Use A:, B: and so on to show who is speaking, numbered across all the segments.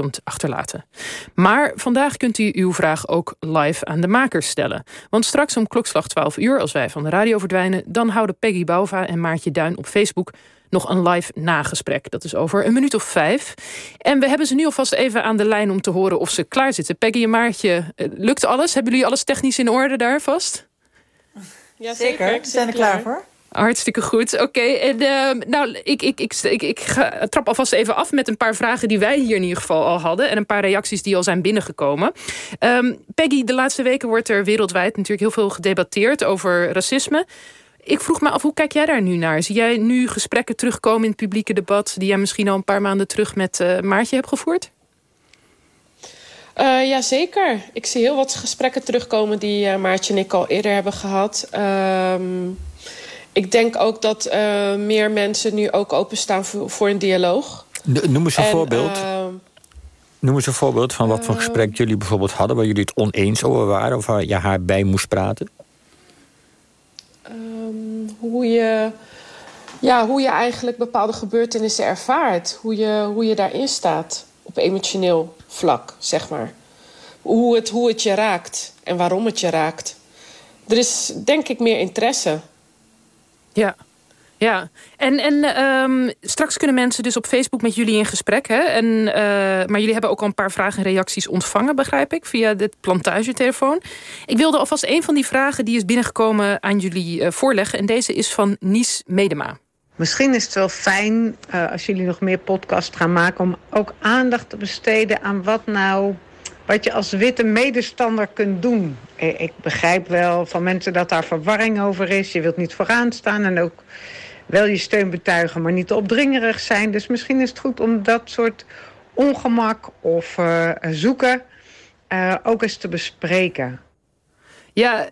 A: kunt achterlaten. Maar vandaag kunt u uw vraag ook live aan de makers stellen. Want straks om klokslag 12 uur, als wij van de radio verdwijnen... dan houden Peggy Bouva en Maartje Duin op Facebook nog een live nagesprek. Dat is over een minuut of vijf. En we hebben ze nu alvast even aan de lijn om te horen of ze klaar zitten. Peggy en Maartje, eh, lukt alles? Hebben jullie alles technisch in orde daar vast?
B: Ja, zeker. We zijn er klaar voor.
A: Hartstikke goed. Oké, en uh, nou, ik, ik, ik, ik, ik ga, trap alvast even af met een paar vragen die wij hier in ieder geval al hadden. En een paar reacties die al zijn binnengekomen. Um, Peggy, de laatste weken wordt er wereldwijd natuurlijk heel veel gedebatteerd over racisme. Ik vroeg me af, hoe kijk jij daar nu naar? Zie jij nu gesprekken terugkomen in het publieke debat... die jij misschien al een paar maanden terug met uh, Maartje hebt gevoerd?
C: Uh, ja, zeker. Ik zie heel wat gesprekken terugkomen die uh, Maartje en ik al eerder hebben gehad. Um, ik denk ook dat uh, meer mensen nu ook openstaan voor, voor een dialoog.
D: Noem eens een en, voorbeeld. Uh, Noem eens een voorbeeld van wat voor uh, gesprek jullie bijvoorbeeld hadden... waar jullie het oneens over waren of waar je haar bij moest praten.
C: Um, hoe, je, ja, hoe je eigenlijk bepaalde gebeurtenissen ervaart. Hoe je, hoe je daarin staat op emotioneel vlak, zeg maar. Hoe het, hoe het je raakt en waarom het je raakt. Er is denk ik meer interesse...
A: Ja. Ja, en, en um, straks kunnen mensen dus op Facebook met jullie in gesprek. Hè? En, uh, maar jullie hebben ook al een paar vragen en reacties ontvangen, begrijp ik, via dit plantagetelefoon. Ik wilde alvast een van die vragen die is binnengekomen aan jullie uh, voorleggen. En deze is van Nies Medema.
E: Misschien is het wel fijn uh, als jullie nog meer podcast gaan maken... om ook aandacht te besteden aan wat nou wat je als witte medestander kunt doen. Ik begrijp wel van mensen dat daar verwarring over is. Je wilt niet vooraan staan en ook wel je steun betuigen, maar niet opdringerig zijn. Dus misschien is het goed om dat soort ongemak of uh, zoeken uh, ook eens te bespreken.
A: Ja,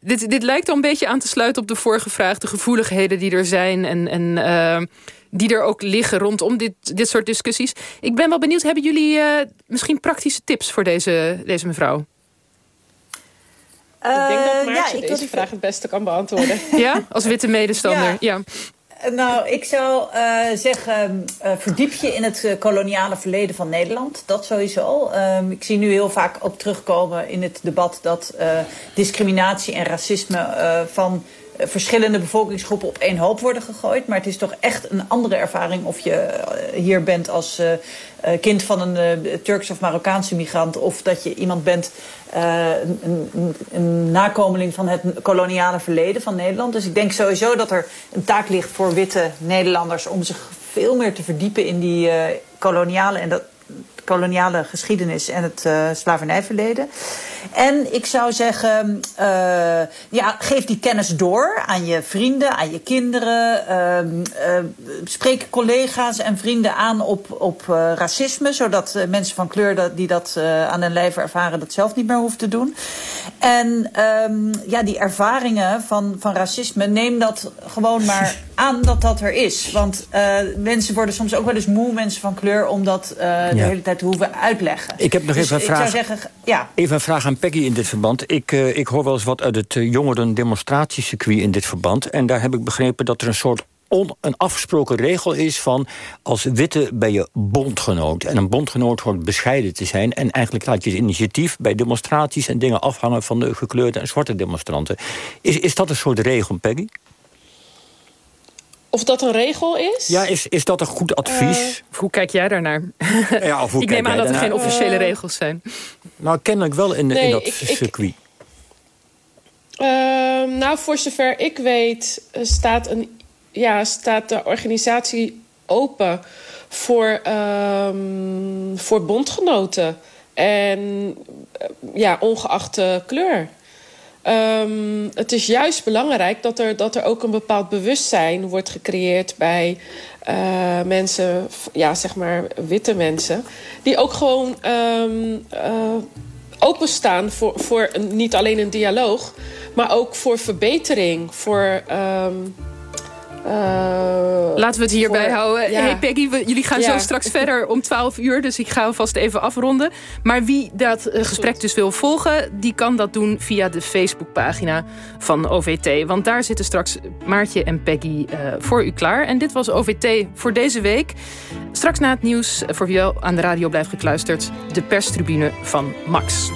A: dit, dit lijkt al een beetje aan te sluiten op de vorige vraag. De gevoeligheden die er zijn en, en die er ook liggen rondom dit, dit soort discussies. Ik ben wel benieuwd, hebben jullie misschien praktische tips voor deze, deze mevrouw?
C: Ik denk dat Maartje ja, deze vraag het beste kan beantwoorden.
A: ja, als witte medestander. ja. ja.
B: Nou, ik zou uh, zeggen, uh, verdiep je in het uh, koloniale verleden van Nederland. Dat sowieso. Um, ik zie nu heel vaak ook terugkomen in het debat dat discriminatie en racisme van verschillende bevolkingsgroepen op één hoop worden gegooid. Maar het is toch echt een andere ervaring of je eh, hier bent als uh, kind van een Turks of Marokkaanse migrant. Of dat je iemand bent, een, een, een, nakomeling van het koloniale verleden van Nederland. Dus ik denk sowieso dat er een taak ligt voor witte Nederlanders om zich veel meer te verdiepen in die koloniale en dat koloniale geschiedenis en het uh, slavernijverleden. En ik zou zeggen, uh, ja, geef die kennis door aan je vrienden, aan je kinderen. Uh, spreek collega's en vrienden aan op, op racisme, zodat mensen van kleur dat, die dat aan hun lijf ervaren, dat zelf niet meer hoeven te doen. En um, ja, die ervaringen van, van racisme, neem dat gewoon maar aan dat dat er is. Want mensen worden soms ook wel eens moe, mensen van kleur, om dat de ja. hele tijd te hoeven uitleggen.
D: Ik heb nog
B: dus
D: even, een vraag,
B: zeggen, ja.
D: even een vraag aan Peggy in dit verband. Ik, uh, ik hoor wel eens wat uit het uh, jongeren demonstratiecircuit in dit verband. En daar heb ik begrepen dat er een soort on, een afgesproken regel is van... als witte ben je bondgenoot. En een bondgenoot hoort bescheiden te zijn. En eigenlijk laat je het initiatief bij demonstraties en dingen afhangen... van de gekleurde en zwarte demonstranten. Is, is dat een soort regel, Peggy?
C: Of dat een regel is?
D: Ja, is, is dat een goed advies?
A: Uh, hoe kijk jij daarnaar? Ja, of hoe ik neem aan dat er geen officiële uh, regels zijn.
D: Nou, kennelijk wel in, nee, in dat ik, circuit. Ik,
C: uh, nou, voor zover ik weet staat, een, ja, staat de organisatie open voor, um, voor bondgenoten. En ja, ongeacht de kleur. Um, het is juist belangrijk dat er, dat er ook een bepaald bewustzijn wordt gecreëerd bij uh, mensen, ja, zeg maar witte mensen, die ook gewoon um, uh, openstaan voor, voor niet alleen een dialoog, maar ook voor verbetering, voor um, Uh,
A: Laten we het hierbij
C: voor-
A: houden.
C: ja.
A: Hey Peggy, we- jullie gaan
C: Ja.
A: zo straks verder om 12 uur. Dus ik ga vast even afronden. Maar wie dat eh, gesprek dus wil volgen... die kan dat doen via de Facebookpagina van OVT. Want daar zitten straks Maartje en Peggy eh, voor u klaar. En dit was OVT voor deze week. Straks na het nieuws, voor wie wel aan de radio blijft gekluisterd... de perstribune van Max.